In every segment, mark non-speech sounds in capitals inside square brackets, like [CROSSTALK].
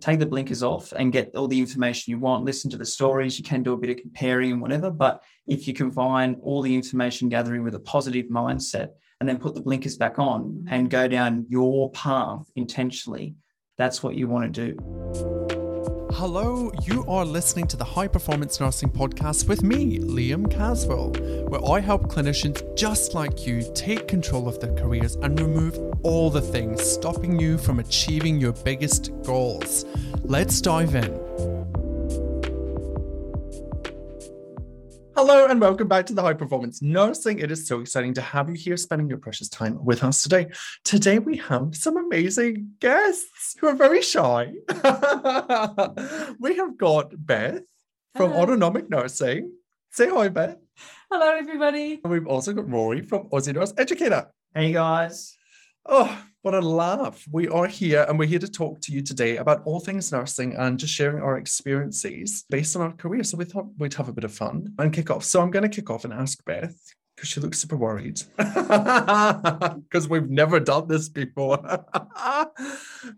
Take the blinkers off and get all the information you want, listen to the stories. You can do a bit of comparing and whatever. But if you combine all the information gathering with a positive mindset and then put the blinkers back on and go down your path intentionally, that's what you want to do. Hello, you are listening to the High Performance Nursing Podcast with me, Liam Caswell, where I help clinicians just like you take control of their careers and remove all the things stopping you from achieving your biggest goals. Let's dive in. Hello and welcome back to the High Performance Nursing. It is so exciting to have you here spending your precious time with us today. Today we have some amazing guests who are very shy. [LAUGHS] we have got Beth from Hello. Autonomic Nursing. Say hi, Beth. Hello, everybody. And we've also got Rory from Aussie Nurse Educator. Hey guys. Oh, what a laugh. We are here and we're here to talk to you today about all things nursing and just sharing our experiences based on our career. So we thought we'd have a bit of fun and kick off. So I'm going to kick off and ask Beth because she looks super worried [LAUGHS] because we've never done this before. [LAUGHS]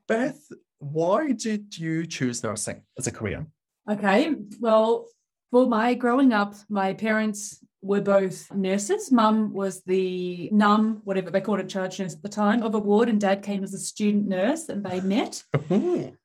Beth, why did you choose nursing as a career? Okay. Well, for my growing up, my parents were both nurses. Mum was the num, whatever they called it, charge nurse at the time, of a ward, and dad came as a student nurse, and they met.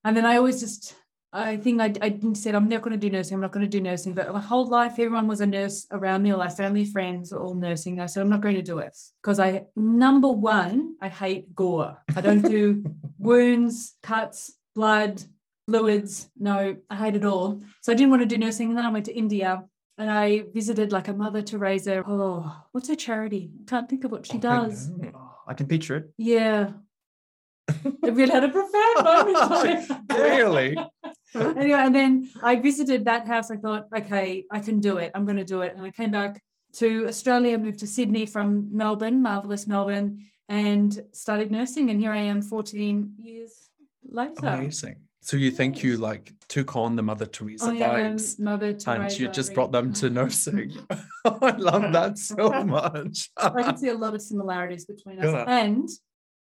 And then I always just, I think I, I said, I'm not going to do nursing. I'm not going to do nursing. But my whole life, everyone was a nurse around me. All my family, friends, were all nursing. I said, I'm not going to do it because I, number one, I hate gore. I don't do [LAUGHS] wounds, cuts, blood, fluids. No, I hate it all. So I didn't want to do nursing. And then I went to India and I visited like a Mother Teresa. Oh, what's her charity? Can't think of what she oh, I does. know. I can picture it. Yeah. You had a profound moment? Clearly. [LAUGHS] anyway, and then I visited that house. I thought, okay, I can do it. I'm going to do it. And I came back to Australia, moved to Sydney from Melbourne, marvelous Melbourne, and studied nursing. And here I am 14 years later. Amazing. So you think you like took on the Mother Teresa I am vibes Mother Teresa. and you just brought them to nursing. [LAUGHS] I love [LAUGHS] that so [LAUGHS] much. I can see a lot of similarities between us. Yeah. And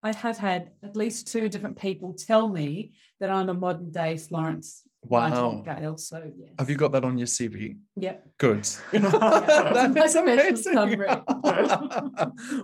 I have had at least two different people tell me that I'm a modern day Florence Wow. So, yes. Have you got that on your CV? Yep. Good. Yeah. That's amazing.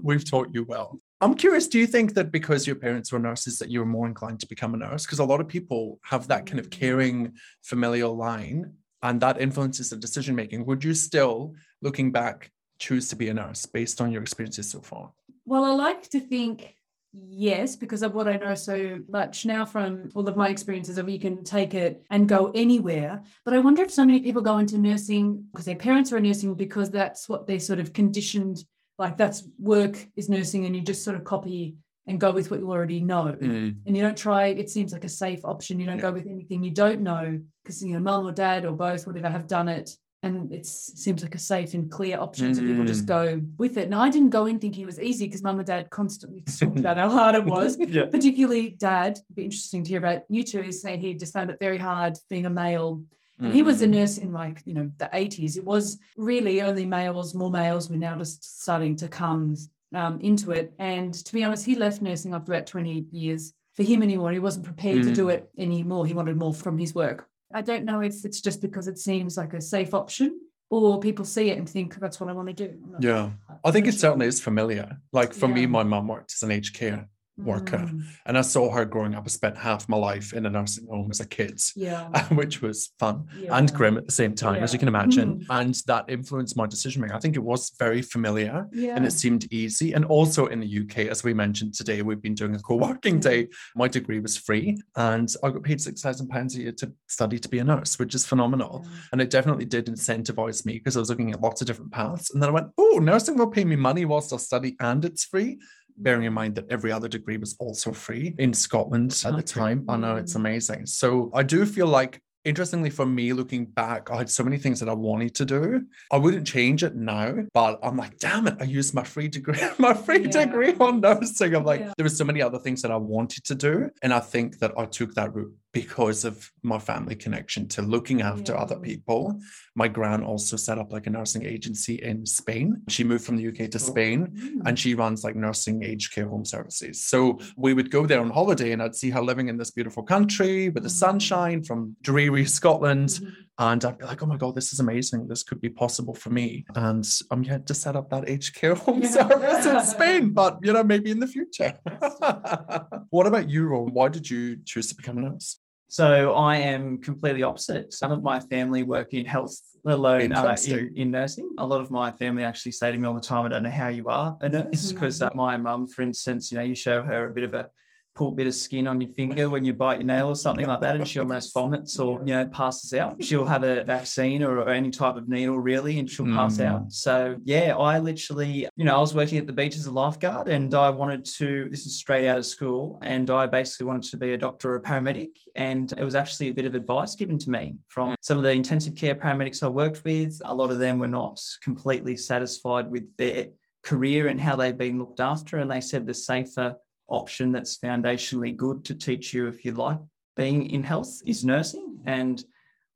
We've taught you well. I'm curious, do you think that because your parents were nurses that you were more inclined to become a nurse? Because a lot of people have that kind of caring familial line and that influences the decision making. Would you still, looking back, choose to be a nurse based on your experiences so far? Well, I like to think yes, because of what I know so much now from all of my experiences of you can take it and go anywhere. But I wonder if so many people go into nursing because their parents are nursing because that's what they're sort of conditioned, like that's work is nursing, and you just sort of copy and go with what you already know. And you don't try, it seems like a safe option. You don't Yeah. go with anything you don't know because you know, mum or dad or both, whatever, have done it. And it seems like a safe and clear option. So people just Mm. go with it. And I didn't go in thinking it was easy because mum and dad constantly [LAUGHS] talked about how hard it was. [LAUGHS] Yeah. Particularly dad, it'd be interesting to hear about you two, is saying he just found it very hard being a male. And he was a Mm. nurse in like, you know, the 80s. It was really only males, more males were now just starting to come um, into it. And to be honest, he left nursing after about 20 years for him anymore. He wasn't prepared to do it anymore. He wanted more from his work. I don't know if it's just because it seems like a safe option or people see it and think that's what I want to do. Yeah. I think it certainly is familiar. Like for me, my mum worked as an aged care worker. Mm, And I saw her growing up. I spent half my life in a nursing home as a kid, Yeah. [LAUGHS] which was fun yeah. and grim at the same time, as you can imagine. Mhm. And that influenced my decision making. I think it was very familiar Yeah. and it seemed easy. And also in the UK, as we mentioned today, we've been doing a co-working day. My degree was free and I got paid six thousand pounds a year to study to be a nurse, which is phenomenal. And it definitely did incentivize me because I was looking at lots of different paths. And then I went, oh, nursing will pay me money whilst I study and it's free. Bearing in mind that every other degree was also free in Scotland at the time. I know it's amazing. So I do feel like interestingly for me looking back i had so many things that i wanted to do i wouldn't change it now but i'm like damn it i used my free degree [LAUGHS] my free Yeah. degree on nursing i'm like Yeah. there was so many other things that i wanted to do and i think that i took that route because of my family connection to looking after other people my gran also set up like a nursing agency in spain she moved from the uk to spain Mm. and she runs like nursing aged care home services. So we would go there on holiday and I'd see her living in this beautiful country with the Mm. sunshine from dreary Scotland. Mhm. And I'd be like, oh my God, this is amazing. This could be possible for me. And I'm yet to set up that aged care home Yeah. service in Spain, [LAUGHS] but you know, maybe in the future. [LAUGHS] what about you, Rory? Why did you choose to become a nurse? So I am completely opposite. Some of my family work in health, let alone uh, in, in nursing. A lot of my family actually say to me all the time, I don't know how you are a nurse. Because uh, my mum, for instance, you know, you show her a bit of a a bit of skin on your finger when you bite your nail or something like that, and she almost vomits or, you know, passes out. She'll have a vaccine or, or any type of needle really, and she'll pass Mm. out. So yeah, I literally, you know, I was working at the beach as a lifeguard and I wanted to, this is straight out of school, and I basically wanted to be a doctor or a paramedic. And it was actually a bit of advice given to me from some of the intensive care paramedics I worked with. A lot of them were not completely satisfied with their career and how they've been looked after. And they said the safer option that's foundationally good to teach you if you like being in health is nursing. And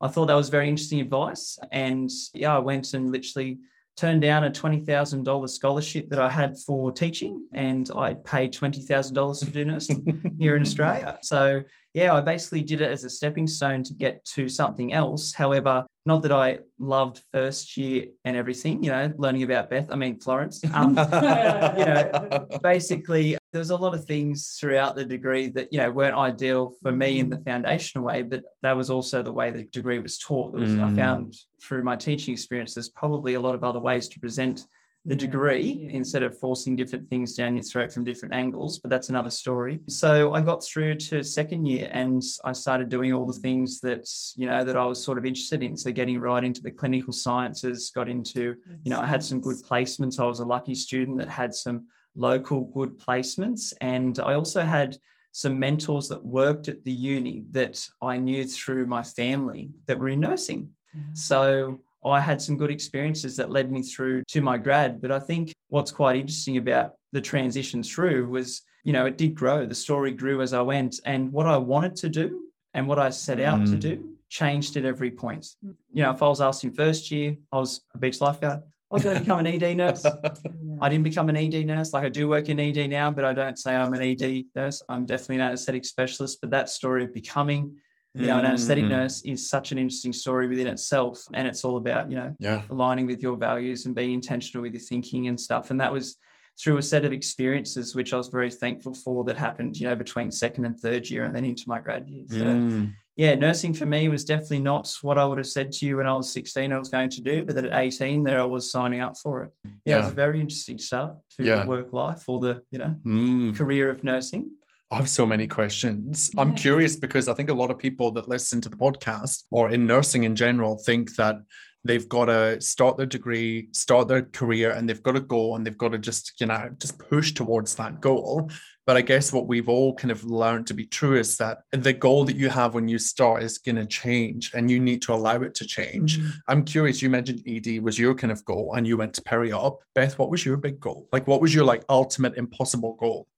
I thought that was very interesting advice. And yeah, I went and literally turned down a $20,000 scholarship that I had for teaching, and I paid $20,000 to do nursing [LAUGHS] here in Australia. So yeah, I basically did it as a stepping stone to get to something else. However, not that I loved first year and everything, you know, learning about Beth, I mean, Florence. [LAUGHS] Um, you know, [LAUGHS] basically, there's a lot of things throughout the degree that, you know, weren't ideal for me in the foundational way, but that was also the way the degree was taught. Was, I Mm. found through my teaching experience, there's probably a lot of other ways to present the Yeah, degree yeah. instead of forcing different things down your throat from different angles, but that's another story. So I got through to second year and I started doing all the mm. things that, you know, that I was sort of interested in. So getting right into the clinical sciences, got into, you know, I had some good placements. I was a lucky student that had some local good placements. And I also had some mentors that worked at the uni that I knew through my family that were in nursing. Mm-hmm. So I had some good experiences that led me through to my grad. But I think what's quite interesting about the transition through was, you know, it did grow. The story grew as I went. And what I wanted to do and what I set out to Mm. do changed at every point. You know, if I was asked in first year, I was a beach lifeguard. I was going to become an ED nurse. [LAUGHS] I didn't become an ED nurse. Like I do work in ED now, but I don't say I'm an ED nurse. I'm definitely an anesthetic specialist. But that story of becoming, you know, an anesthetic Mm. nurse is such an interesting story within itself. And it's all about, you know, Yeah. aligning with your values and being intentional with your thinking and stuff. And that was through a set of experiences, which I was very thankful for that happened, you know, between second and third year and then into my grad year. So Mm. yeah, nursing for me was definitely not what I would have said to you when I was 16 I was going to do, but at 18 there I was signing up for it. Yeah, it was a very interesting start to Yeah. work life or the, you know, Mm. career of nursing. I have so many questions. I'm curious because I think a lot of people that listen to the podcast or in nursing in general think that they've got to start their degree, start their career, and they've got to go and they've got to just, you know, just push towards that goal. But I guess what we've all kind of learned to be true is that the goal that you have when you start is going to change and you need to allow it to change. Mm. I'm curious, you mentioned ED was your kind of goal and you went to peri-op. Beth, what was your big goal? Like, what was your like ultimate impossible goal?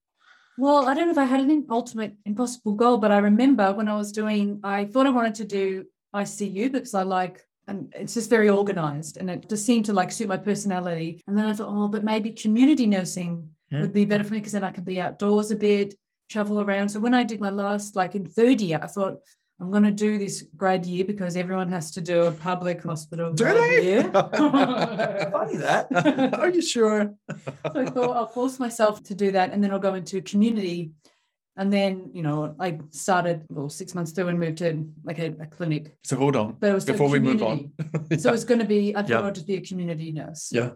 Well, I don't know if I had an ultimate impossible goal, but I remember when I was doing, I thought I wanted to do ICU because I like, and it's just very organized and it just seemed to like suit my personality. And then I thought, oh, but maybe community nursing Yeah. would be better for me because then I could be outdoors a bit, travel around. So when I did my last, like in third year, I thought, I'm going to do this grad year because everyone has to do a public hospital. Do grad they? year. [LAUGHS] Funny that. [LAUGHS] Are you sure? So I thought I'll force myself to do that and then I'll go into community. And then, you know, I started well six months through and moved to like a, a clinic. So hold on But it was before we move on. [LAUGHS] So it's going to be, I thought Yeah. I'd just be a community nurse. Yeah.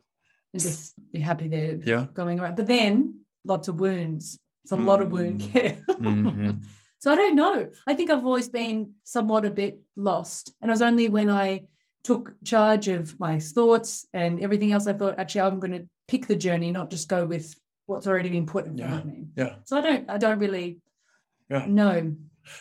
And just be happy there yeah. going around. But then lots of wounds. It's a lot of wound Mm. care. Mhm. So I don't know. I think I've always been somewhat a bit lost. And it was only when I took charge of my thoughts and everything else, I thought, actually, I'm going to pick the journey, not just go with what's already been put in front of me. Yeah. So I don't, I don't really Yeah. know.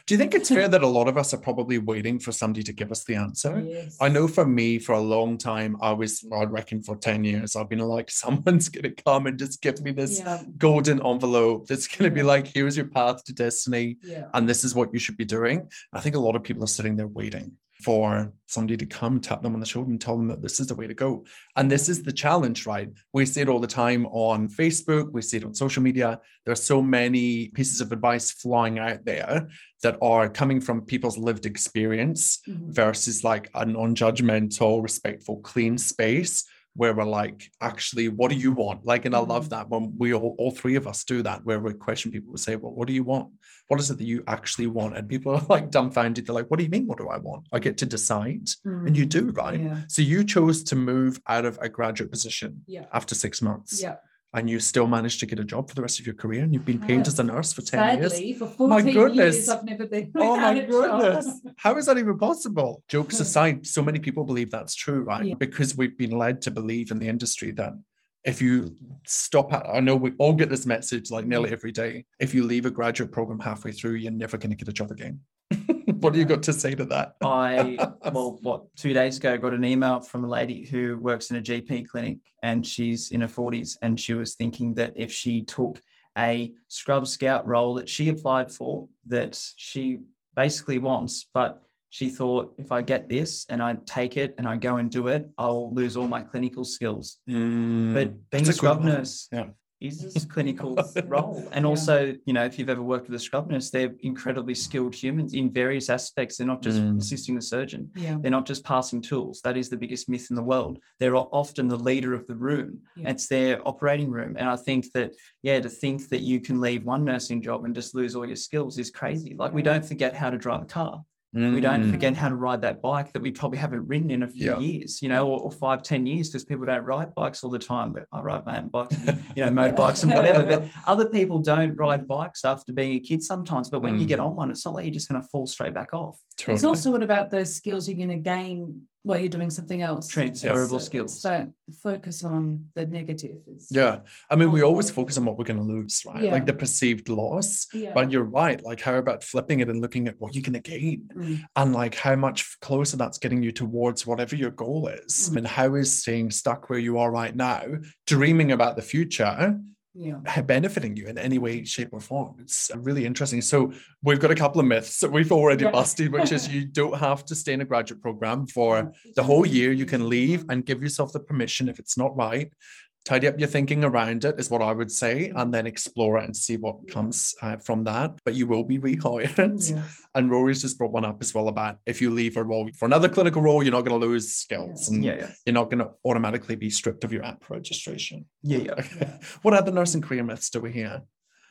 Do you think it's fair [LAUGHS] that a lot of us are probably waiting for somebody to give us the answer? Yes. I know for me, for a long time, I was, I reckon for 10 years, I've been like, [LAUGHS] someone's going to come and just give me this Yeah. golden envelope that's going to be like, here's your path to destiny, Yeah. and this is what you should be doing. I think a lot of people are sitting there waiting for somebody to come tap them on the shoulder and tell them that this is the way to go. And this is the challenge, right? We see it all the time on Facebook, we see it on social media. There are so many pieces of advice flying out there that are coming from people's lived experience Mhm. versus like a non-judgmental, respectful, clean space where we're like, actually, what do you want? Like, and I love Mhm. that when we all, all three of us do that, where we question people, we say, well, what do you want? What is it that you actually want? And people are like dumbfounded. They're like, what do you mean? What do I want? I get to decide. And you do, right? Mm. Yeah. So you chose to move out of a graduate position Yeah. after six months. Yeah. And you still managed to get a job for the rest of your career. And you've been paid as a nurse for 10 years. Sadly, for My goodness. years, I've never been. Oh my without a job. goodness. How is that even possible? Jokes aside, so many people believe that's true, right? Yeah. Because we've been led to believe in the industry that if you stop at, I know we all get this message like nearly every day. If you leave a graduate program halfway through, you're never going to get a job again. [LAUGHS] what do you got to say to that? [LAUGHS] I [LAUGHS] well, what two days ago got an email from a lady who works in a GP clinic and she's in her forties and she was thinking that if she took a scrub scout role that she applied for that she basically wants, but she thought if I get this and I take it and I go and do it, I'll lose all my clinical skills. But being Mm, a scrub nurse Yeah. Is [LAUGHS] a clinical role. [LAUGHS] And Yeah. also, you know, if you've ever worked with a scrub nurse, they're incredibly skilled humans in various aspects. They're not just Mm. assisting the surgeon. Yeah. They're not just passing tools. That is the biggest myth in the world. They're often the leader of the room. Yeah. It's their operating room. And I think that, yeah, to think that you can leave one nursing job and just lose all your skills is crazy. Like we don't forget how to drive a car. We don't Mm. forget how to ride that bike that we probably haven't ridden in a few Yeah. years, you know, or, or five, ten years, because people don't ride bikes all the time. But I ride my own bikes, you know, [LAUGHS] motorbikes and whatever. But [LAUGHS] other people don't ride bikes after being a kid sometimes. But when you Mm. get on one, it's not like you're just going to fall straight back off. It's also what about those skills you're going to gain while you're doing something else. Transferable So- skills. So focus on the negative. Yeah. I mean, we always focus on what we're going to lose, right? Yeah. Like the perceived loss. Yeah. But you're right. Like, how about flipping it and looking at what you're going to gain? Mm. and like how much closer that's getting you towards whatever your goal is Mhm. and how is staying stuck where you are right now dreaming about the future Yeah. uh, benefiting you in any way shape or form. It's really interesting. So we've got a couple of myths that we've already busted which is you [LAUGHS] don't have to stay in a graduate program for the whole year. You can leave and give yourself the permission if it's not right tidy up your thinking around it is what i would say and then explore it and see what Yeah. comes uh, from that but you will be [LAUGHS] rehired Yeah. and Rory's just brought one up as well about if you leave a role for another clinical role, you're not going to lose skills and Yeah, yeah, you're not going to automatically be stripped of your AHPRA registration. yeah, yeah. [LAUGHS] what other nursing career myths do we hear?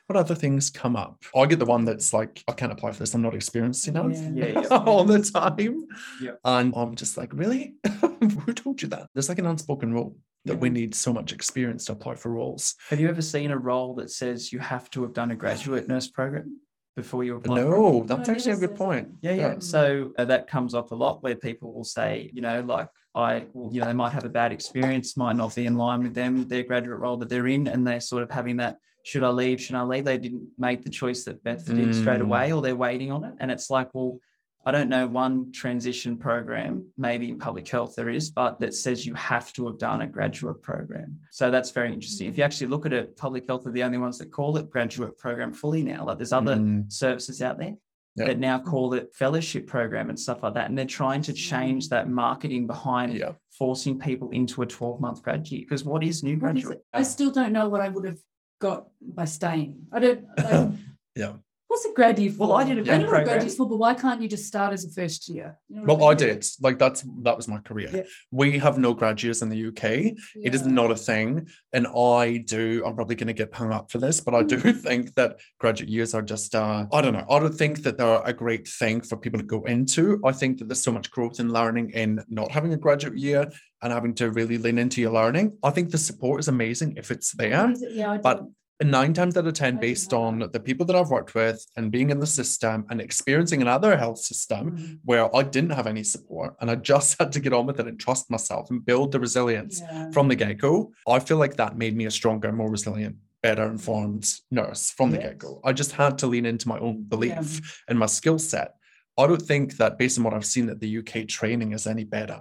What other things come up? I get the one that's like, I can't apply for this. I'm not experienced enough Yeah. Yeah, [LAUGHS] yeah. all the time. Yeah. And I'm just like, really? Who told you that? There's like an unspoken rule that we need so much experience to apply for roles. Have you ever seen a role that says you have to have done a graduate nurse program before you apply? for? No, that's I actually a good point. Yeah, yeah. Yeah. So uh, that comes up a lot where people will say, you know, like I, well, you know, they might have a bad experience, might not be in line with them, their graduate role that they're in, and they're sort of having that. Should I leave? Should I leave? They didn't make the choice that Beth did straight Mm. away, or they're waiting on it. And it's like, well, I don't know one transition program, maybe in public health there is, but that says you have to have done a graduate program. So that's very interesting. If you actually look at it, public health are the only ones that call it graduate program fully now. Like there's other Mm. services out there Yeah. that now call it fellowship program and stuff like that. And they're trying to change that marketing behind Yeah. forcing people into a 12 month grad year. Because what is new What is graduate? it? I still don't know what I would have got by staying. I don't. Like, [LAUGHS] Yeah. What's a grad year for? Well, I did a I grad know what a grad year's for, but why can't you just start as a first year? You know Well, I mean? did. Like that's that was my career. Yeah. We have no grad years in the UK. It is not a thing. And I do, I'm probably going to get hung up for this, but I do [LAUGHS] think that graduate years are just, uh, I don't know. I don't think that they're a great thing for people to go into. I think that there's so much growth in learning in not having a graduate year and having to really lean into your learning. I think the support is amazing if it's there. Yeah, I but nine times out of 10, based on the people that I've worked with and being in the system and experiencing another health system Mm. where I didn't have any support and I just [LAUGHS] had to get on with it and trust myself and build the resilience Yeah. from the get go, I feel like that made me a stronger, more resilient, better informed nurse from the get go. I just had to lean into my own belief and my skill set. I don't think that based on what I've seen that the UK training is any better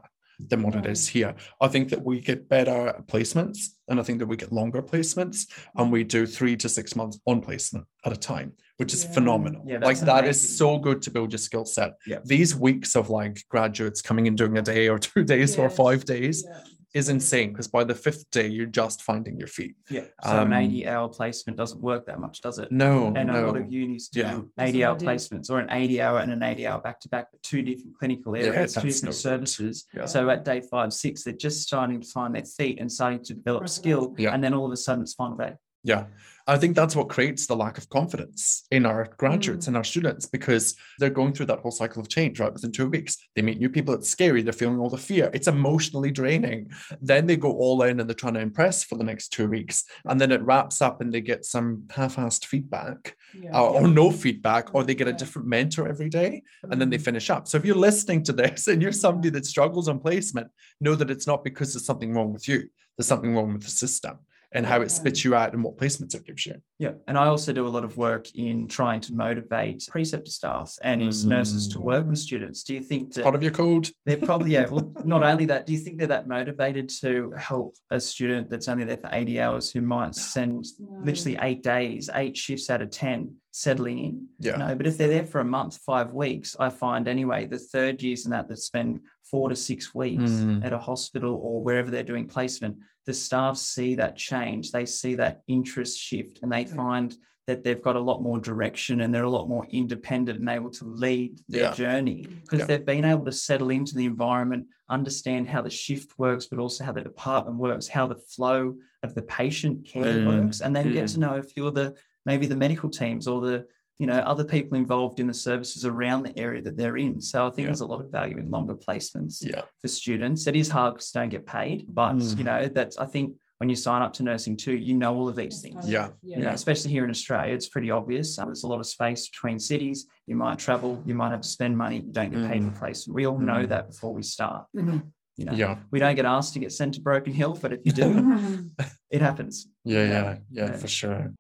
than what it is here. I think that we get better placements and I think that we get longer placements and we do three to six months on placement at a time, which is Yeah. phenomenal. Yeah, like amazing. is so good to build your skill set. Yeah. These weeks of like graduates coming in doing a day or two days or five days Yeah. Is insane because by the fifth day you're just finding your feet. Yeah. So Um, an 80 hour placement doesn't work that much, does it? No, And a lot of unis do Yeah. 80 hour That's what I did. placements or an 80 hour and an 80 hour back to back, but two different clinical Yeah, areas, two different no services. Yeah. So at day five, six, they're just starting to find their feet and starting to develop skill. Yeah. And then all of a sudden it's final day. Yeah. I think that's what creates the lack of confidence in our graduates Mm. and our students because they're going through that whole cycle of change, right? Within two weeks, they meet new people. It's scary. They're feeling all the fear. It's emotionally draining. Then they go all in and they're trying to impress for the next two weeks. And then it wraps up and they get some half assed feedback Yeah. or, or no feedback, or they get a different mentor every day and then they Mm. finish up. So if you're listening to this and you're somebody that struggles on placement, know that it's not because there's something wrong with you. There's something wrong with the system and how it spits you out and what placements it gives you. Yeah. And I also do a lot of work in trying to motivate preceptor staff and mm. nurses to work with students. Do you think that Part of your code. They're probably, yeah. Well, [LAUGHS] not only that, do you think they're that motivated to help a student that's only there for 80 hours who might spend literally eight days, eight shifts out of 10 settling in? Yeah. No, but if they're there for a month, five weeks, I find anyway, the third years and that that spend four to six weeks Mm. at a hospital or wherever they're doing placement, the staff see that change. They see that interest shift and they find that they've got a lot more direction and they're a lot more independent and able to lead their Yeah. journey because Yeah. they've been able to settle into the environment, understand how the shift works, but also how the department works, how the flow of the patient care Mm. works, and then get to know a few of the maybe the medical teams or the you know other people involved in the services around the area that they're in. So I think Yeah. there's a lot of value in longer placements Yeah. for students. It is hard because they don't get paid, but Mm. you know that's I think when you sign up to nursing too, you know all of these things. Yeah. You know, especially here in Australia, it's pretty obvious. Uh, There's a lot of space between cities. You might travel, you might have to spend money, you don't get paid in place. We all know Mm. that before we start. Mhm. You know, Yeah. we don't get asked to get sent to Broken Hill, but if you do, [LAUGHS] it happens. Yeah. Yeah. Yeah. Yeah. Yeah. For sure.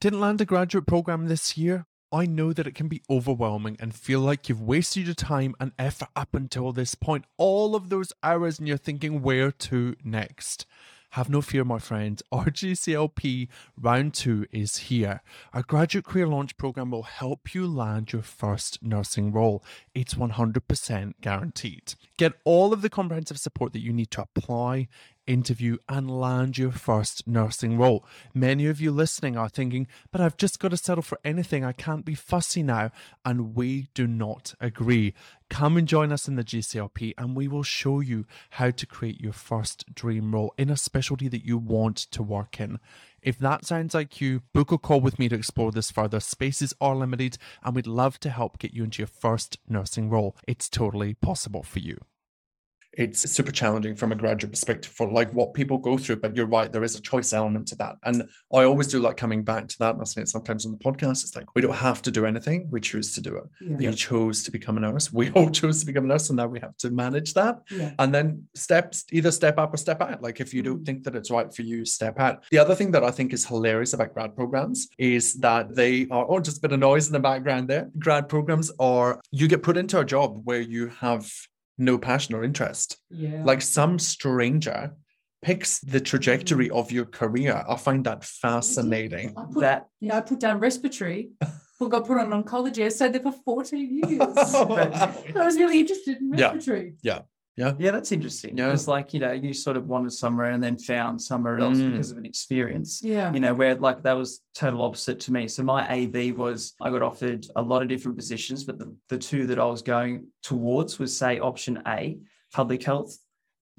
Didn't land a graduate program this year? I know that it can be overwhelming and feel like you've wasted your time and effort up until this point. All of those hours, and you're thinking, where to next? Have no fear, my friends. [LAUGHS] Our GCLP round two is here. Our graduate career launch program will help you land your first nursing role. It's 100% guaranteed. Get all of the comprehensive support that you need to apply, interview, and land your first nursing role. Many of you listening are thinking, but I've just got to settle for anything. I can't be fussy now. And we do not agree. Come and join us in the GCLP, and we will show you how to create your first dream role in a specialty that you want to work in. If that sounds like you, book a call with me to explore this further. Spaces are limited, and we'd love to help get you into your first nursing role. It's totally possible for you. It's super challenging from a graduate perspective for like what people go through but you're right there is a choice element to that. And i always do like coming back to that and i say it sometimes on the podcast it's like we don't have to do anything we choose to do it. Yeah. you chose to become a nurse we all [LAUGHS] chose to become a nurse and now we have to manage that. Yeah. and then steps either step up or step out. Like if you don't mm. think that it's right for you step out. The other thing that i think is hilarious about grad programs is that they are oh just a bit of noise in the background there. Grad programs are you get put into a job where you have no passion or interest Yeah. like some stranger picks the trajectory of your career. I find that fascinating. I put, That yeah, I put down respiratory. Well, got put on oncology. I stayed there for 14 years. [LAUGHS] I was really interested in respiratory. Yeah. Yeah. Yeah, Yeah, that's interesting. Yeah. It's like, you know, you sort of wanted somewhere and then found somewhere else Mm. because of an experience. Yeah. You know, where like that was total opposite to me. So my AB was I got offered a lot of different positions, but the, the two that I was going towards was say option A, public health.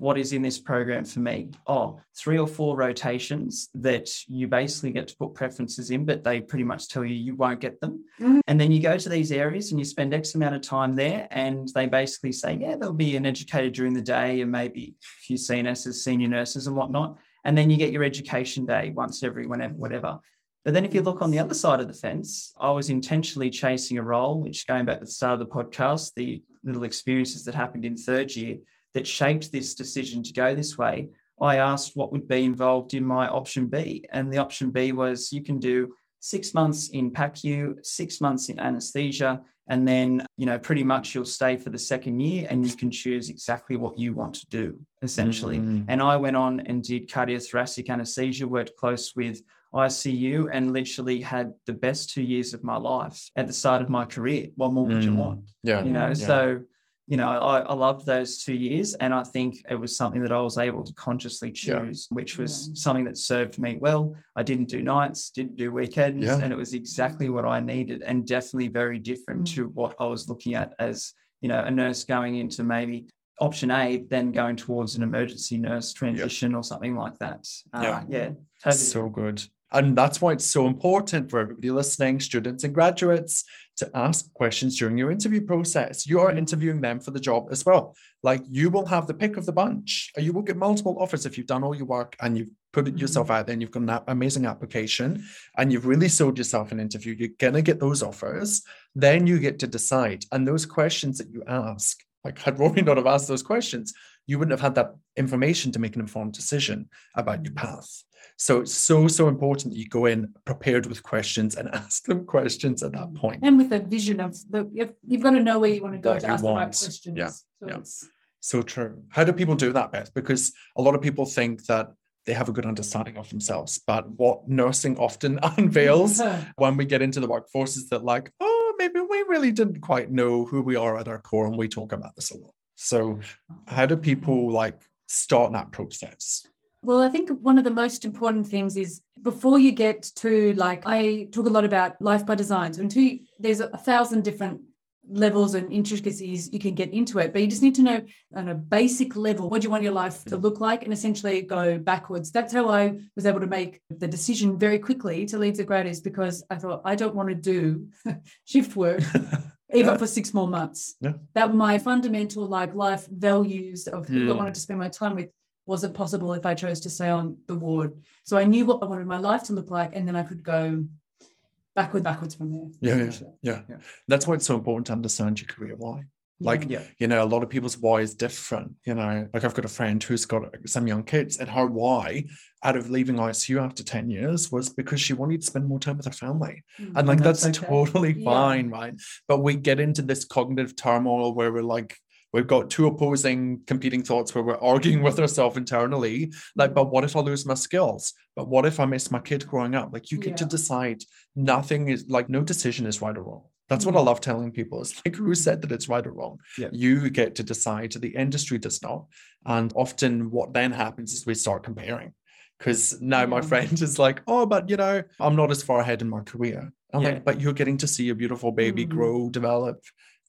What is in this program for me? Oh, three or four rotations that you basically get to put preferences in, but they pretty much tell you you won't get them. Mhm. And then you go to these areas and you spend X amount of time there, and they basically say, yeah, there'll be an educator during the day and maybe a few CNSs, senior nurses, and whatnot. And then you get your education day once every whenever, whatever. But then if you look on the other side of the fence, I was intentionally chasing a role, which going back to the start of the podcast, the little experiences that happened in third year that shaped this decision to go this way. I asked what would be involved in my option B. And the option B was you can do six months in PACU, six months in anesthesia, and then, you know, pretty much you'll stay for the second year and you can choose exactly what you want to do, essentially. Mm. And I went on and did cardiothoracic anesthesia, worked close with ICU, and literally had the best two years of my life at the start of my career. What more would you Mm. want? Yeah. You know, Yeah. so you know, I, I loved those two years, and I think it was something that I was able to consciously Yeah. choose, which was Yeah. something that served me well. I didn't do nights, didn't do weekends, Yeah. and it was exactly what I needed, and definitely very different Mm. to what I was looking at as you know a nurse going into maybe option A, then going towards an emergency nurse transition or something like that. Uh, Yeah. yeah, totally. So good. And that's why it's so important for everybody listening, students and graduates, to ask questions during your interview process. You are interviewing them for the job as well. Like you will have the pick of the bunch. You will get multiple offers if you've done all your work and you've put it yourself mm-hmm. out there and you've got an amazing application and you've really sold yourself an interview. You're going to get those offers. Then you get to decide. And those questions that you ask, like had Rory not have asked those questions, you wouldn't have had that information to make an informed decision about your mm-hmm. path. So it's so, so important that you go in prepared with questions and [LAUGHS] ask them questions at that point. And with a vision of the, you've, you've got to know where you want to go What to ask the right questions. Yeah, So yeah. So true. How do people do that, Beth? Because a lot of people think that they have a good understanding of themselves, but what nursing often [LAUGHS] unveils [LAUGHS] when we get into the workforce is that, like, oh, maybe we really didn't quite know who we are at our core, and we talk about this a lot. So, mm. how do people like start that process? Well, I think one of the most important things is before you get to like I talk a lot about life by design. So until you, there's a, thousand different levels and intricacies you can get into it, but you just need to know on a basic level what do you want your life to look like and essentially go backwards. That's how I was able to make the decision very quickly to leave the gradies because I thought I don't want to do [LAUGHS] shift work [LAUGHS] even Yeah. for six more months. Yeah. That my fundamental like life values of who I Mm. wanted to spend my time with wasn't possible if I chose to stay on the ward. So I knew what I wanted my life to look like, and then I could go backward, backwards from there. Yeah, yeah, yeah. Yeah. That's why it's so important to understand your career why. Like, yeah. you know, a lot of people's why is different. You know, like I've got a friend who's got some young kids, and her why out of leaving ICU after 10 years was because she wanted to spend more time with her family. Mm. And like that's that's, okay. totally Yeah. fine, right? But we get into this cognitive turmoil where we're like, we've got two opposing competing thoughts where we're arguing with ourselves internally. Like, but what if I lose my skills? But what if I miss my kid growing up? Like, you get to decide. Nothing is like no decision is right or wrong. That's what I Mm. love telling people. It's like who said that it's right or wrong? Yeah. You get to decide. The industry does not. And often what then happens is we start comparing. Because now my friend is like, oh, but you know, I'm not as far ahead in my career. I'm Yeah. like, but you're getting to see a beautiful baby Mhm. grow, develop,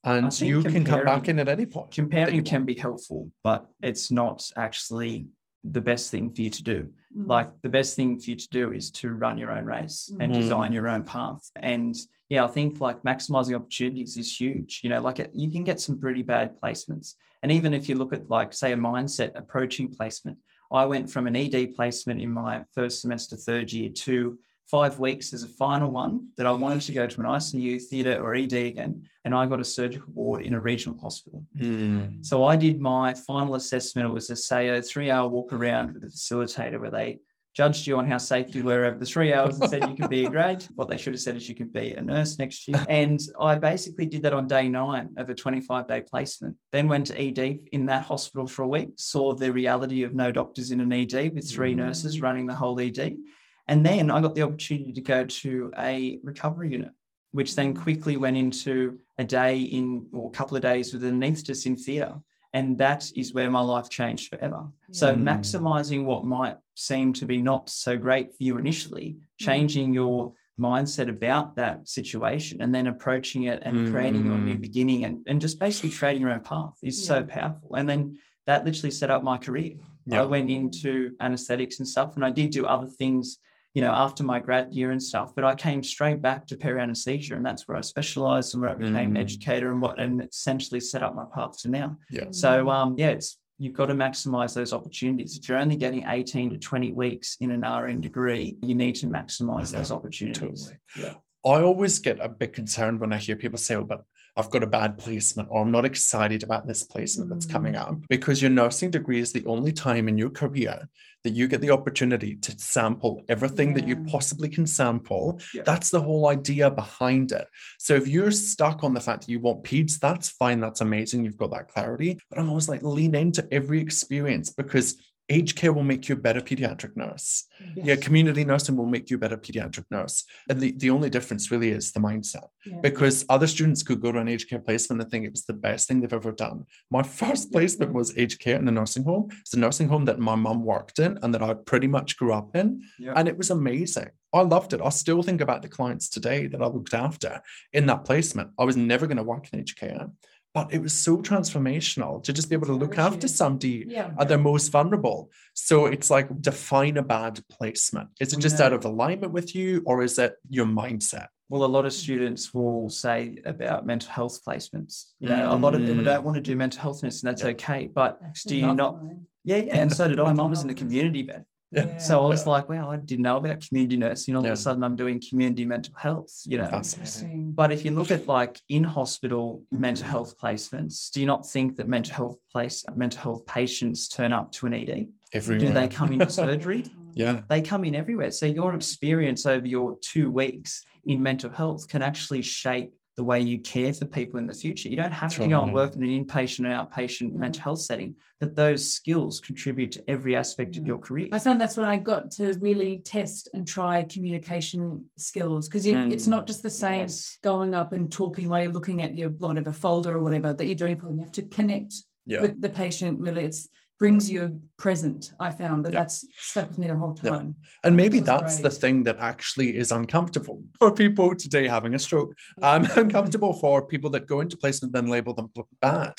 and you can come back in at any point. that you Comparing can be helpful, but it's not actually the best thing for you to do. Mm. Like the best thing for you to do is to run your own race and Mhm. design your own path. And yeah, I think like maximizing opportunities is huge. You know, like it, you can get some pretty bad placements. And even if you look at like say a mindset approaching placement, I went from an ED placement in my first semester, third year to five weeks as a final one that I wanted to go to an ICU, theatre, or ED again. And I got a surgical ward in a regional hospital. Mm. So I did my final assessment. It was a say a three hour walk around with a facilitator where they judged you on how safe you were over the three hours and said you could be a grade. [LAUGHS] What they should have said is you could be a nurse next year. And I basically did that on day nine of a 25 day placement. Then went to ED in that hospital for a week, saw the reality of no doctors in an ED with three nurses running the whole ED. And then I got the opportunity to go to a recovery unit, which then quickly went into a day in or a couple of days with an anesthetist in theatre. And that is where my life changed forever. So Mm. maximizing what might seem to be not so great for you initially, changing your mindset about that situation and then approaching it and creating your new Mm. beginning and, and just basically creating your own path is so powerful. And then that literally set up my career. I went into anesthetics and stuff, and I did do other things, you know, after my grad year and stuff. But I came straight back to peri anesthesia, and that's where I specialized and where I became an Mm. educator and what and essentially set up my path to now. Yeah. So um, yeah, it's you've got to maximize those opportunities. If you're only getting 18 to 20 weeks in an RN degree, you need to maximize those opportunities. Totally. Yeah. I always get a bit concerned when I hear people say, oh, but I've got a bad placement, or I'm not excited about this placement that's coming mm. up. Because your nursing degree is the only time in your career that you get the opportunity to sample everything that you possibly can sample. Yeah. That's the whole idea behind it. So if you're stuck on the fact that you want peds, that's fine. That's amazing. You've got that clarity. But I'm always like, lean into every experience because aged care will make you a better pediatric nurse. Yeah, community nursing will make you a better pediatric nurse. And the, the only difference really is the mindset Yeah. because other students could go to an aged care placement and think it was the best thing they've ever done. My [LAUGHS] first placement was aged care in a nursing home. It's a nursing home that my mum worked in and that I pretty much grew up in. Yeah. And it was amazing. I loved it. I still think about the clients today that I looked after in that placement. I was never going to work in aged care, but it was so transformational to just be able to look after somebody Yeah. at their most vulnerable. So it's like define a bad placement. Is it just Yeah. out of alignment with you or is it your mindset? Well, a lot of students will say about mental health placements. You know, a lot of them Mm. don't want to do mental health and That's Yeah. okay. But Actually, do you not? fine. Yeah, yeah. And so did I. Mine was in the community bed. Yeah. [LAUGHS] So I was like, wow, I didn't know about community nursing. All Yeah. of a sudden, I'm doing community mental health. You know. But if you look at like in hospital mental health placements, do you not think that mental health place mental health patients turn up to an ED? Everywhere. Do they come into [LAUGHS] surgery? Yeah. They come in everywhere. So your experience over your two weeks in mental health can actually shape the way you care for people in the future. You don't have to go and work in an inpatient or outpatient mental health setting, but those skills contribute to every aspect of your career. I found that's when I got to really test and try communication skills because it's Mm. not just the same Yes. going up and talking while you're looking at your whatever folder or whatever that you're doing. You have to connect Yeah. with the patient. Really, it's brings you a present. I found that Yeah. that's stuck with me the whole Yeah. time. And maybe That's that's the thing that actually is uncomfortable [LAUGHS] for people today having a stroke. Um, [LAUGHS] uncomfortable for people that go into placement and then label them bad.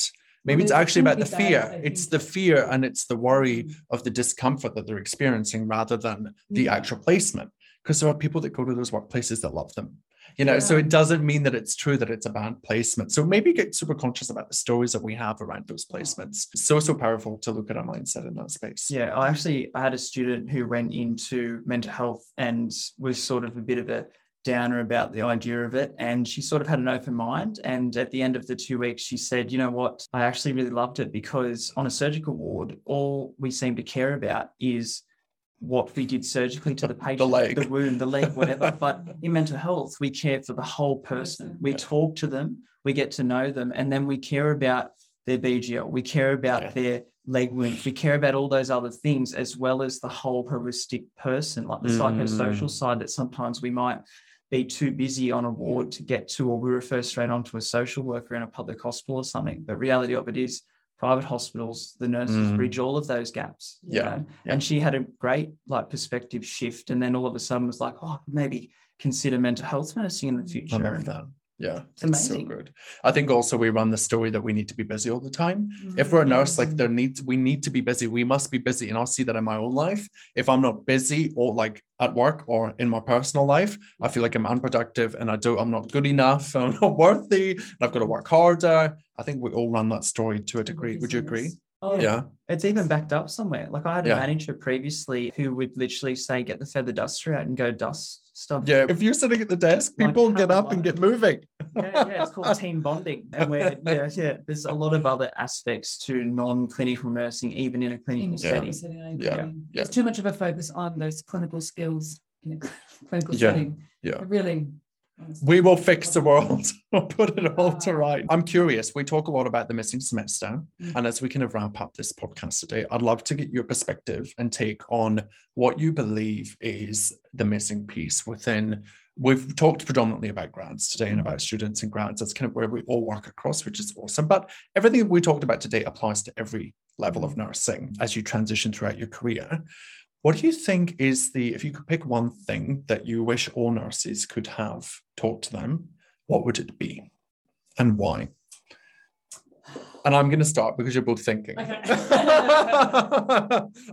Maybe Well, it's actually about the bad, fear. It's the fear and it's the worry Mm. of the discomfort that they're experiencing rather than the Yeah. actual placement. Because there are people that go to those workplaces that love them. You know, so it doesn't mean that it's true that it's a bad placement. So maybe get super conscious about the stories that we have around those placements. So, so powerful to look at our mindset in that space. Yeah, I actually I had a student who went into mental health and was sort of a bit of a downer about the idea of it. And she sort of had an open mind. And at the end of the two weeks, she said, you know what, I actually really loved it because on a surgical ward, all we seem to care about is what we did surgically to [LAUGHS] the patient, leg. the wound, the leg, whatever. [LAUGHS] but in mental health, we care for the whole person. We Yeah. talk to them, we get to know them, and then we care about their BGL. We care about Yeah. their leg wounds. We care about all those other things as well as the whole holistic person, like the psychosocial Mm. side that sometimes we might be too busy on a ward to get to, or we refer straight on to a social worker in a public hospital or something. But reality of it is private hospitals, the nurses Mm. bridge all of those gaps. Yeah, yeah. And she had a great like perspective shift. And then all of a sudden was like, oh, maybe consider mental health nursing in the future. I love that. Yeah, It's it's so good. I think also we run the story that we need to be busy all the time. If we're a nurse, like Mm. there needs we need to be busy. We must be busy, and I'll see that in my own life. If I'm not busy or like at work or in my personal life, I feel like I'm unproductive and I don't. I'm not good enough. [LAUGHS] I'm not worthy. And I've got to work harder. I think we all run that story to a degree. Would you agree? Oh, Yeah. It's even backed up somewhere. Like I had a Yeah. manager previously who would literally say, get the feather duster out and go dust stuff. Yeah. If you're sitting at the desk, people get up and get moving. yeah, yeah, it's [LAUGHS] called team bonding. And where [LAUGHS] yeah, yeah, there's a lot of other aspects to non-clinical nursing, even in a clinical in setting. setting, Yeah, yeah. There's too much of a focus on those clinical skills in a [LAUGHS] clinical Yeah, setting. yeah. Really, We will fix the world. [LAUGHS] we'll put it all to right. I'm curious. We talk a lot about the missing semester. Mm. And as we kind of wrap up this podcast today, I'd love to get your perspective and take on what you believe is the missing piece within. We've talked predominantly about grads today and mm. about students and grads. That's kind of where we all work across, which is awesome. But everything we talked about today applies to every level of mm. nursing as you transition throughout your career. What do you think is the, if you could pick one thing that you wish all nurses could have taught to them, what would it be and why? And I'm going to start because you're both thinking. Okay. [LAUGHS]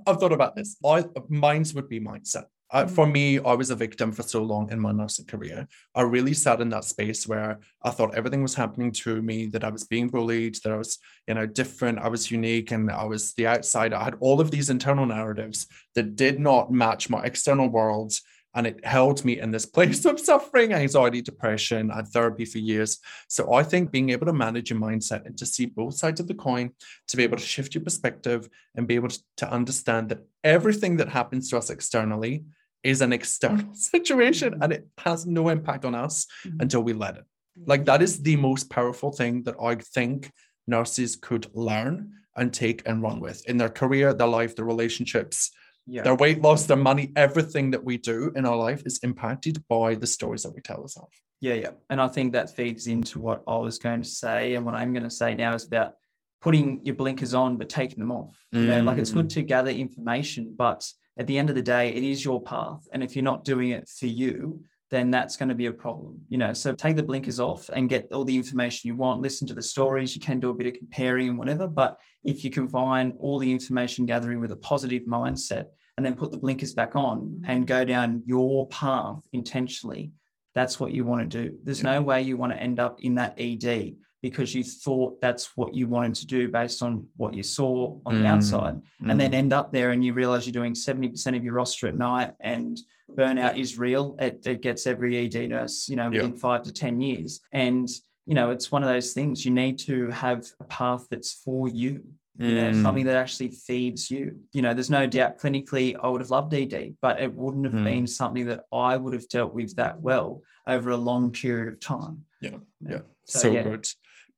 I've thought about this. I, mine's would be mindset. Uh, Mm. for me, I was a victim for so long in my nursing career. I really sat in that space where I thought everything was happening to me, that I was being bullied, that I was, you know, different, I was unique, and I was the outsider. I had all of these internal narratives that did not match my external world. And it held me in this [LAUGHS] place of suffering, anxiety, depression. I had therapy for years. So I think being able to manage your mindset and to see both sides of the coin, to be able to shift your perspective and be able to understand that everything that happens to us externally is an external [LAUGHS] situation and it has no impact on us Mhm. until we let it. Like that is the most powerful thing that I think nurses could learn and take and run with in their career, their life, their relationships, Yeah. their weight loss, their money, everything that we do in our life is impacted by the stories that we tell ourselves. Yeah, yeah. And I think that feeds into what I was going to say. And what I'm going to say now is about putting your blinkers on, but taking them off. You know, like it's good to gather information, but at the end of the day, it is your path. And if you're not doing it for you, then that's going to be a problem. You know, so take the blinkers off and get all the information you want, listen to the stories. You can do a bit of comparing and whatever. But if you combine all the information gathering with a positive mindset and then put the blinkers back on and go down your path intentionally, that's what you want to do. There's no way you want to end up in that ED because you thought that's what you wanted to do based on what you saw on the Mm, outside, and then end up there and you realize you're doing 70% of your roster at night and burnout is real. It, it gets every ED nurse, you know, Yeah. within five to 10 years. And, you know, it's one of those things you need to have a path that's for you. You know, Mm. something that actually feeds you. You know, there's no doubt clinically I would have loved ED, but it wouldn't have Mm. been something that I would have dealt with that well over a long period of time. Yeah, yeah. know, so yeah. good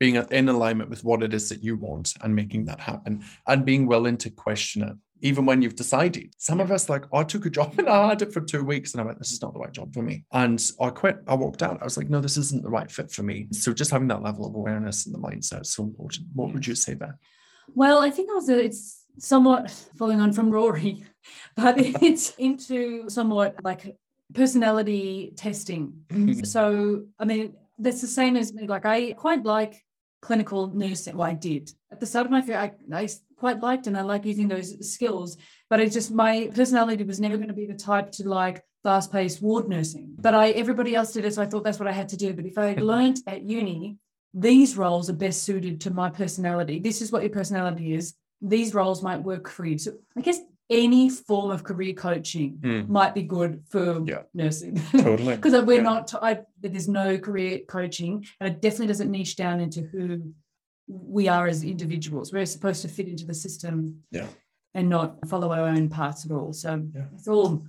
being in alignment with what it is that you want and making that happen and being willing to question it even when you've decided. Some of us like i took a job and [LAUGHS] i had it for two weeks and i went this is not the right job for me. And i quit. I walked out. I was like no this isn't the right fit for me. So just having that level of awareness and the mindset is so important. What would you say there? Well, I think also it's somewhat following on from Rory, [LAUGHS] but [LAUGHS] it's into somewhat like personality testing. Mhm. So, I mean, that's the same as me. Like, I quite like clinical nursing. Well, I did at the start of my career. I quite liked and I like using those skills, but it's just my personality was never going to be the type to like fast-paced ward nursing. But I everybody else did it, so I thought that's what I had to do. But if I learned at uni, these roles are best suited to my personality. This is what your personality is. These roles might work for you. So I guess any form of career coaching Mm. might be good for Yeah. nursing. totally [LAUGHS] Because we're Yeah. not, I, there's no career coaching, and it definitely doesn't niche down into who we are as individuals. We're supposed to fit into the system, Yeah. and not follow our own paths at all. So Yeah. it's all,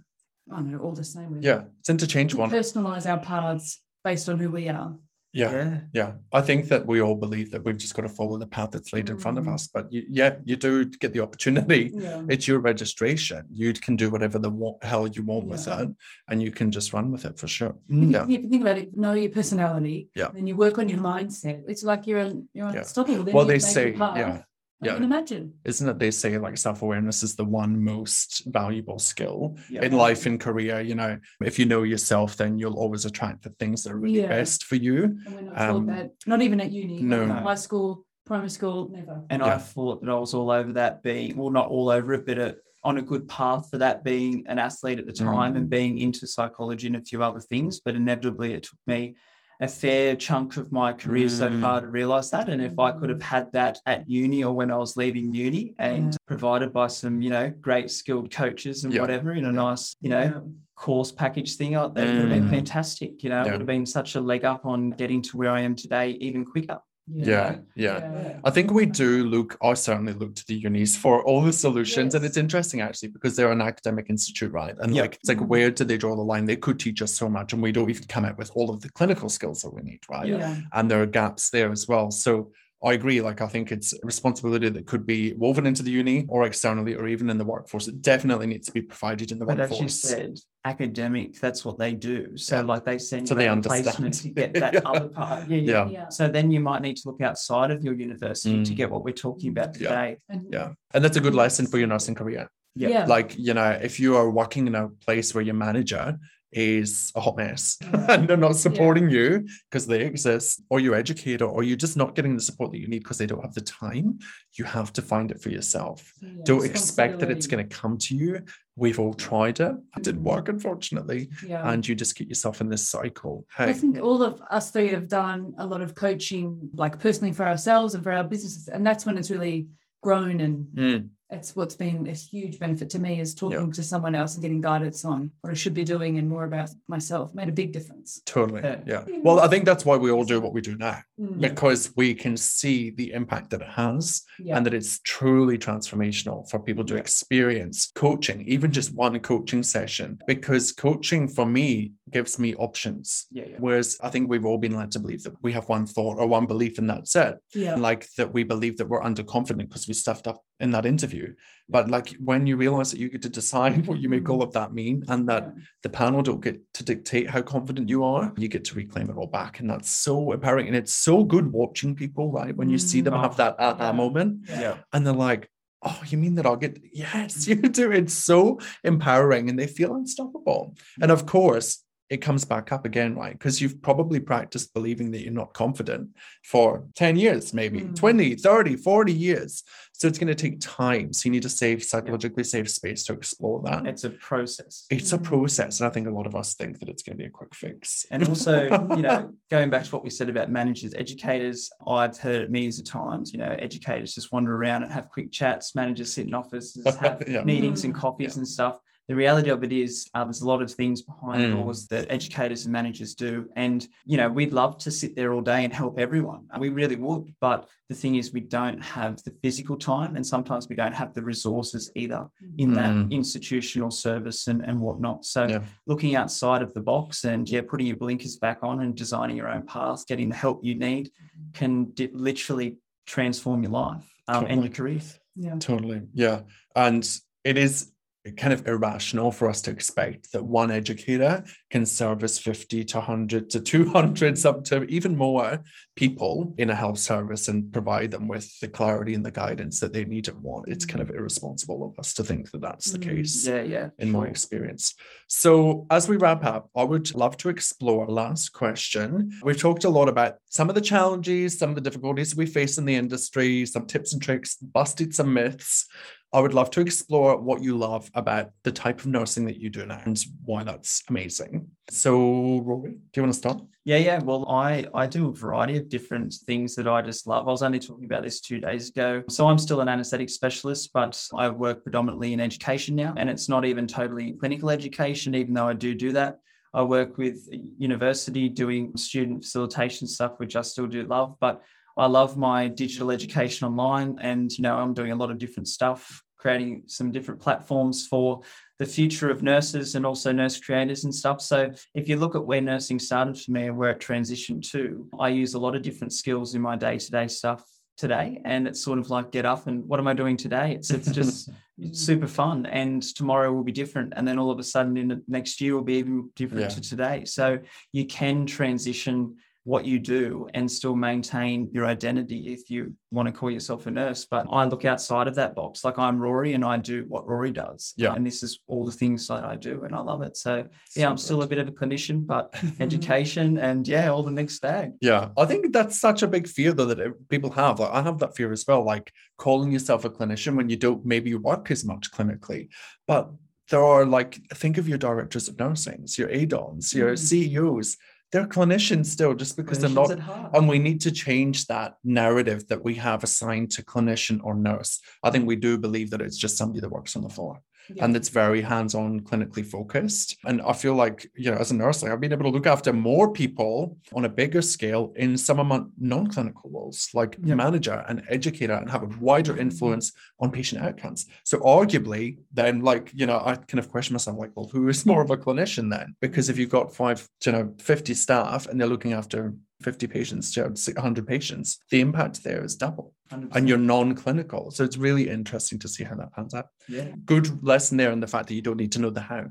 I don't know, all the same. really. yeah it's interchangeable personalize our paths based on who we are. Yeah Yeah. Yeah, I think that we all believe that we've just got to follow the path that's laid in front of Mm. us. But you, yeah, you do get the opportunity. Yeah. It's your registration. You can do whatever the hell you want with it, and you can just run with it for sure. Mm. Yeah. If you think about it, know your personality. Yeah. Then you work on your mindset. It's like you're on you're on Yeah. Well, they say, yeah, I yeah. can imagine. Isn't it? They say like self awareness is the one most valuable skill Yeah. in life and career. You know, if you know yourself, then you'll always attract the things that are really Yeah. best for you. And we're not Um, taught that. Not even at uni. no. not High school, primary school, never. And Yeah. I thought that I was all over that being, well, not all over it, but uh on a good path for that being an athlete at the Mm. time and being into psychology and a few other things. But inevitably, it took me a fair chunk of my career so Mm. far to realize that. And if I could have had that at uni or when I was leaving uni and Yeah. provided by some, you know, great skilled coaches and Yeah. whatever in a nice, you know, course package thing, oh, that would have been Mm. fantastic. You know, it would have been such a leg up on getting to where I am today even quicker. Yeah, yeah. I think we do look, I certainly look to the unis for all the solutions. And it's interesting actually because they're an academic institute, right? And Yeah. like it's like Mhm. where do they draw the line? They could teach us so much and we don't even come out with all of the clinical skills that we need, right? Yeah. And there are gaps there as well. So I agree. Like I think it's a responsibility that could be woven into the uni or externally or even in the workforce. It definitely needs to be provided in the workforce. But as you said, academic, that's what they do. So Yeah. like they send So you they out on understand. placement to get [LAUGHS] that Yeah. other part. Yeah, yeah. Yeah. Yeah. So then you might need to look outside of your university to Mm. get what we're talking about today. And- Yeah. And that's a good lesson for your nursing career. Yeah. Yeah. like you know if you are working in a place where your manager is a hot mess [LAUGHS] and they're not supporting you because they exist or your educator or you're just not getting the support that you need because they don't have the time. You have to find it for yourself. Yeah, don't expect that it's going to come to you. We've all tried it. It didn't work unfortunately. Yeah. and you just get yourself in this cycle. I think all of us three have done a lot of coaching, like personally for ourselves and for our businesses. And that's when it's really grown. And Mm, it's what's been a huge benefit to me is talking to someone else and getting guidance on what I should be doing and more about myself made a big difference. totally Yeah. yeah well i think that's why we all do what we do now Mm, because we can see the impact that it has Yeah. and that it's truly transformational for people to experience coaching, even just one coaching session, because coaching for me gives me options. Yeah, yeah. Whereas I think we've all been led to believe that we have one thought or one belief and that's it. yeah. Like that we believe that we're underconfident because we stuffed up in that interview. But like when you realize that you get to decide what you make all of that mean and that Yeah. the panel don't get to dictate how confident you are, you get to reclaim it all back. And that's so empowering. And it's so good watching people, right? When you see them Mm. have that aha Yeah. moment Yeah. and they're like, oh, you mean that I'll get, yes, [LAUGHS] you do. It's so empowering and they feel unstoppable. And of course, it comes back up again, right? Because you've probably practiced believing that you're not confident for 10 years, maybe Mm. 20, 30, 40 years. So it's going to take time. So you need to save, psychologically save space to explore that. It's a process. It's a Mm. process. And I think a lot of us think that it's going to be a quick fix. And also, you know, [LAUGHS] going back to what we said about managers, educators, I've heard it millions of times, you know, educators just wander around and have quick chats, managers sit in offices, have [LAUGHS] Yeah. meetings and Mm. coffees and stuff. The reality of it is uh, there's a lot of things behind Mm. doors that educators and managers do. And, you know, we'd love to sit there all day and help everyone. We really would. But the thing is, we don't have the physical time and sometimes we don't have the resources either in that Mm. institutional service and, and whatnot. So Yeah. looking outside of the box and yeah, putting your blinkers back on and designing your own path, getting the help you need can di- literally transform your life um, and your career. Yeah. Totally. Yeah. And it is kind of irrational for us to expect that one educator can service 50 to 100 to 200 up to even more people in a health service and provide them with the clarity and the guidance that they need and want. It's kind of irresponsible of us to think that that's the Mm, case Yeah, yeah. in my experience. So, as we wrap up, I would love to explore last question. We've talked a lot about some of the challenges, some of the difficulties we face in the industry, some tips and tricks, busted some myths. I would love to explore what you love about the type of nursing that you do now and why that's amazing. So, Rory, do you want to start? Yeah, yeah. Well, I I do a variety of different things that I just love. I was only talking about this two days ago. So I'm still an anesthetic specialist, but I work predominantly in education now, and it's not even totally clinical education, even though I do do that. I work with university doing student facilitation stuff, which I still do love, but I love my digital education online, and you know I'm doing a lot of different stuff, creating some different platforms for the future of nurses and also nurse creators and stuff. So if you look at where nursing started for me and where it transitioned to, I use a lot of different skills in my day-to-day stuff today. And it's sort of like get up and what am I doing today? It's it's just [LAUGHS] super fun. And tomorrow will be different. And then all of a sudden in the next year will be even different Yeah. to today. So you can transition what you do and still maintain your identity if you want to call yourself a nurse. But I look outside of that box. Like I'm Rory and I do what Rory does. Yeah. And this is all the things that I do and I love it. So yeah, I'm still a bit of a clinician, but [LAUGHS] education and yeah, all the mixed bag. Yeah, I think that's such a big fear though that people have. Like I have that fear as well, like calling yourself a clinician when you don't maybe work as much clinically. But there are like think of your directors of nursing, your ADONs, your Mm. CEOs. They're clinicians still, just because they're not and we need to change that narrative that we have assigned to clinician or nurse. I think we do believe that it's just somebody that works on the floor. Yeah. and it's very hands-on clinically focused and i feel like you know as a nurse like i've been able to look after more people on a bigger scale in some of my non-clinical roles like Yeah. manager and educator and have a wider influence on patient outcomes so arguably then like you know i kind of question myself like well who is [LAUGHS] more of a clinician then because if you've got five you know 50 staff and they're looking after 50 patients to 100 patients the impact there is double and you're non-clinical. So it's really interesting to see how that pans out. Yeah, good lesson there in the fact that you don't need to know the how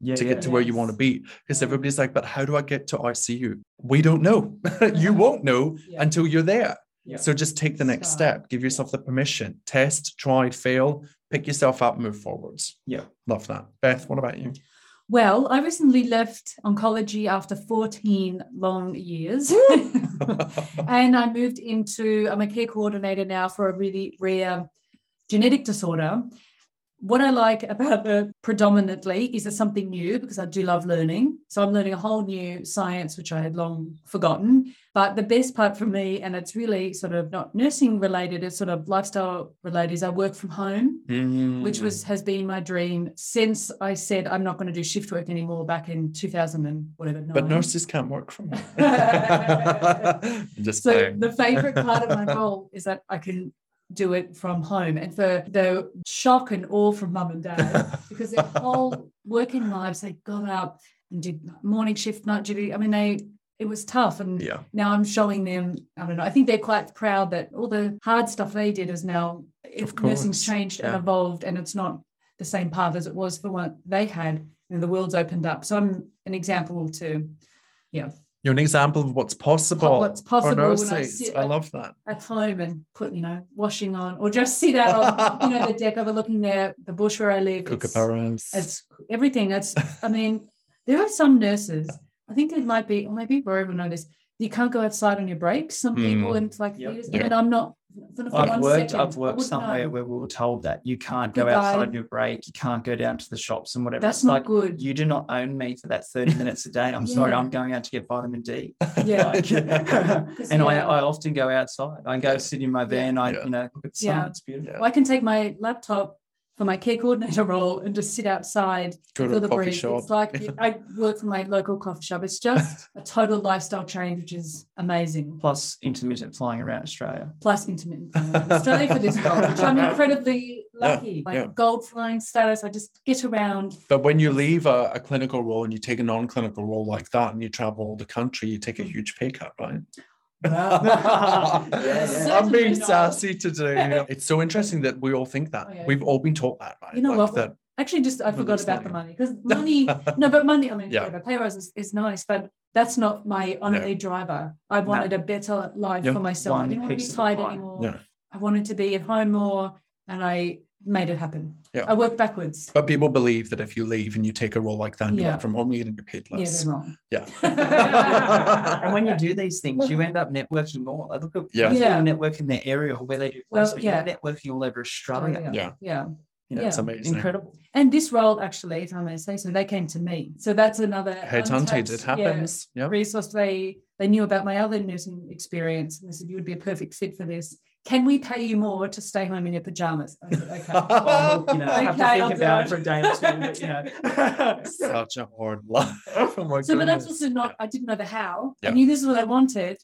yeah, to yeah. get to where you want to be because everybody's like but how do i get to icu we don't know. [LAUGHS] You won't know Yeah. until you're there. Yeah. so just take the next Start. step. Give yourself the permission. Test try fail. Pick yourself up move forwards. Yeah. love that. Beth what about you? Well, I recently left oncology after 14 long years. [LAUGHS] [LAUGHS] and I moved into, I'm a care coordinator now for a really rare genetic disorder. What I like about the predominantly is it's something new because I do love learning. So I'm learning a whole new science, which I had long forgotten. But the best part for me, and it's really sort of not nursing related, it's sort of lifestyle related, is I work from home which Mm. was has been my dream since I said I'm not going to do shift work anymore back in 2000 and whatever. but nurses can't work from home [LAUGHS] [LAUGHS] just So saying. the favorite part of my [LAUGHS] role is that I can do it from home, and for the shock and awe from mum and dad [LAUGHS] because their whole working lives they got up and did morning shift, night duty. I mean, they it was tough, and yeah now I'm showing them. I don't know. I think they're quite proud that all the hard stuff they did is now if nursing's changed and evolved, and it's not the same path as it was for what they had, and the world's opened up. So I'm an example to you're an example of what's possible what's possible when I sit I love that at home and put you know washing on, or just sit out on you know the deck overlooking the the bush where I live. It's, kookaburras it's everything. It's I mean there are some nurses. I think it might be, or maybe Rory will know this. You can't go outside on your breaks. Some people, Mm. and it's like, Yep. years- Yeah. and I'm not. For, for I've worked. second, I've worked somewhere know. where we were told that you can't go Goodbye. outside your break. You can't go down to the shops and whatever. That's It's not like good. you do not own me for that thirty minutes a day. I'm sorry. I'm going out to get vitamin D. [LAUGHS] Yeah. Like, [LAUGHS] Because, and I, yeah. I often go outside. I go sit in my van. I you know look at sun. Yeah. It's beautiful. Well, I can take my laptop for my care coordinator [LAUGHS] role and just sit outside Go to the coffee breeze. shop. It's like I work for my local coffee shop. It's just [LAUGHS] a total lifestyle change, which is amazing. Plus intermittent flying around Australia. Plus intermittent flying in Australia for this role, which I'm [LAUGHS] incredibly lucky. like yeah. gold flying status. I just get around. But when you leave a, a clinical role and you take a non-clinical role like that and you travel the country, you take a mm. huge pay cut, right? [LAUGHS] Yeah, yeah. I'm being not. sassy today. It's so interesting that we all think that. Oh, yeah. We've all been taught that, right? You know Like what? that- Actually, just I forgot about the money because money. [LAUGHS] no, but money. I mean, Yeah. whatever, pay rise is, is nice, but that's not my only driver. I wanted a better life Yeah. for myself. I One didn't want to be piece of tied anymore. Yeah. I wanted to be at home more, and I made it happen. Yeah. I worked backwards. But people believe that if you leave and you take a role like that and you Yeah. work from home, you're going to get paid Yeah, less. they're wrong. Yeah. [LAUGHS] and when you do these things, you end up networking more. I look at Yeah. most people Yeah. network in their area or where they do Well, placement. yeah. You're networking all over Australia. Oh, yeah. Yeah. yeah. You know, Yeah. it's amazing. Incredible. And this role, actually, if I may say so, they came to me. So that's another Headhunted, untapped, it happens. Yeah. resource. They they knew about my other nursing experience, and they said you would be a perfect fit for this. Can we pay you more to stay home in your pajamas? I said, okay. [LAUGHS] Look, you know, I have to think I'll about it. it for a day or two, but you know. [LAUGHS] Such a hard life. [LAUGHS] Oh my so, but that's goodness. also not. I didn't know the how. Yeah. I knew this is what I wanted,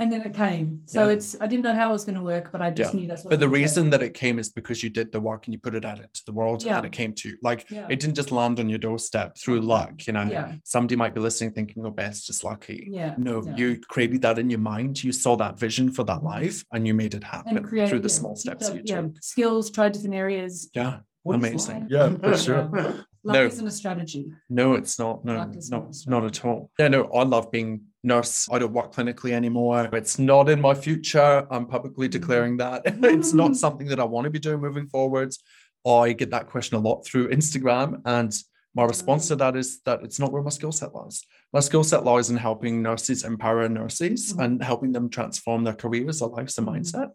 and then it came. So Yeah. it's I didn't know how it was going to work, but I just Yeah. knew that's what. But the wanted. reason that it came is because you did the work and you put it out into the world Yeah. and it came to you. Like Yeah. it didn't just land on your doorstep through luck, you know. Yeah. Somebody might be listening thinking, oh, Beth's just lucky. Yeah. No, yeah. you created that in your mind. You saw that vision for that life and you made it happen and create through the yeah, small steps up, you yeah, took. skills, tried different areas. Yeah. What is Amazing. Yeah, for sure. [LAUGHS] Luck No. isn't a strategy. No, it's not. No, Luck is no, not not at all. Yeah, no, I love being nurse. I don't work clinically anymore. It's not in my future. I'm publicly declaring that. [LAUGHS] it's not [LAUGHS] something that I want to be doing moving forwards. I get that question a lot through Instagram. And my response to that is that it's not where my skill set lies. My skill set lies in helping nurses empower nurses Mhm. and helping them transform their careers, their lives, their Mhm. mindset.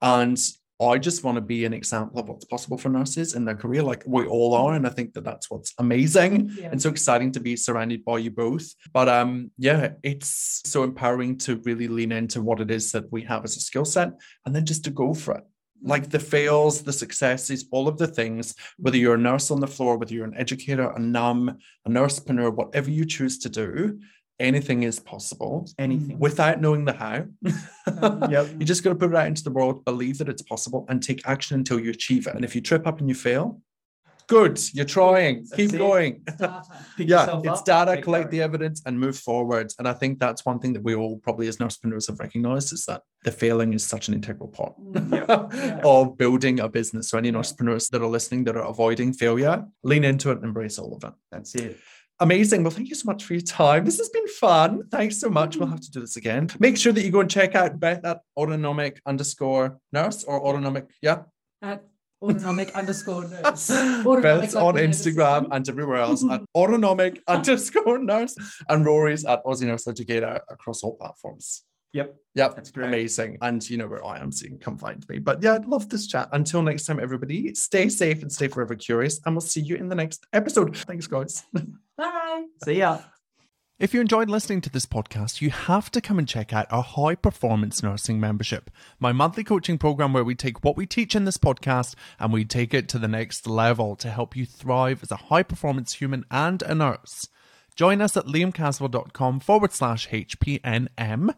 And I just want to be an example of what's possible for nurses in their career, like we all are. And I think that that's what's amazing Yeah. and so exciting to be surrounded by you both. But um, yeah, it's so empowering to really lean into what it is that we have as a skill set and then just to go for it. like the fails, the successes, all of the things, whether you're a nurse on the floor, whether you're an educator, a num, a nursepreneur, whatever you choose to do, anything is possible Anything. without knowing the how. [LAUGHS] Yep. You just got to put it out into the world, believe that it's possible, and take action until you achieve it. And if you trip up and you fail, good, you're trying, That's keep it. going. [LAUGHS] Yeah, it's data, collect the evidence, and move forward. And I think that's one thing that we all probably as nursepreneurs have recognized is that the failing is such an integral part mm, [LAUGHS] Yeah. of building a business. So any entrepreneurs that are listening that are avoiding failure, lean into it and embrace all of it. That's it. Amazing. Well, thank you so much for your time. This has been fun. Thanks so much. We'll mm-hmm. have to do this again. Make sure that you go and check out Beth at autonomic underscore nurse or autonomic. Yeah. At autonomic [LAUGHS] underscore nurse. Autonomic Beth's on Instagram and everywhere else at [LAUGHS] autonomic underscore nurse and Rory's at Aussie Nurse Educator across all platforms. Yep. Yep. That's great. Amazing. And you know where I am, so you can come find me. But yeah, I'd love this chat. Until next time, everybody, stay safe and stay forever curious. And we'll see you in the next episode. Thanks, guys. [LAUGHS] Bye. See ya. If you enjoyed listening to this podcast, you have to come and check out our high performance nursing membership, my monthly coaching program where we take what we teach in this podcast and we take it to the next level to help you thrive as a high performance human and a nurse. Join us at liamcaswell.com forward slash HPNM.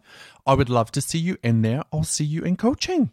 I would love to see you in there. I'll see you in coaching.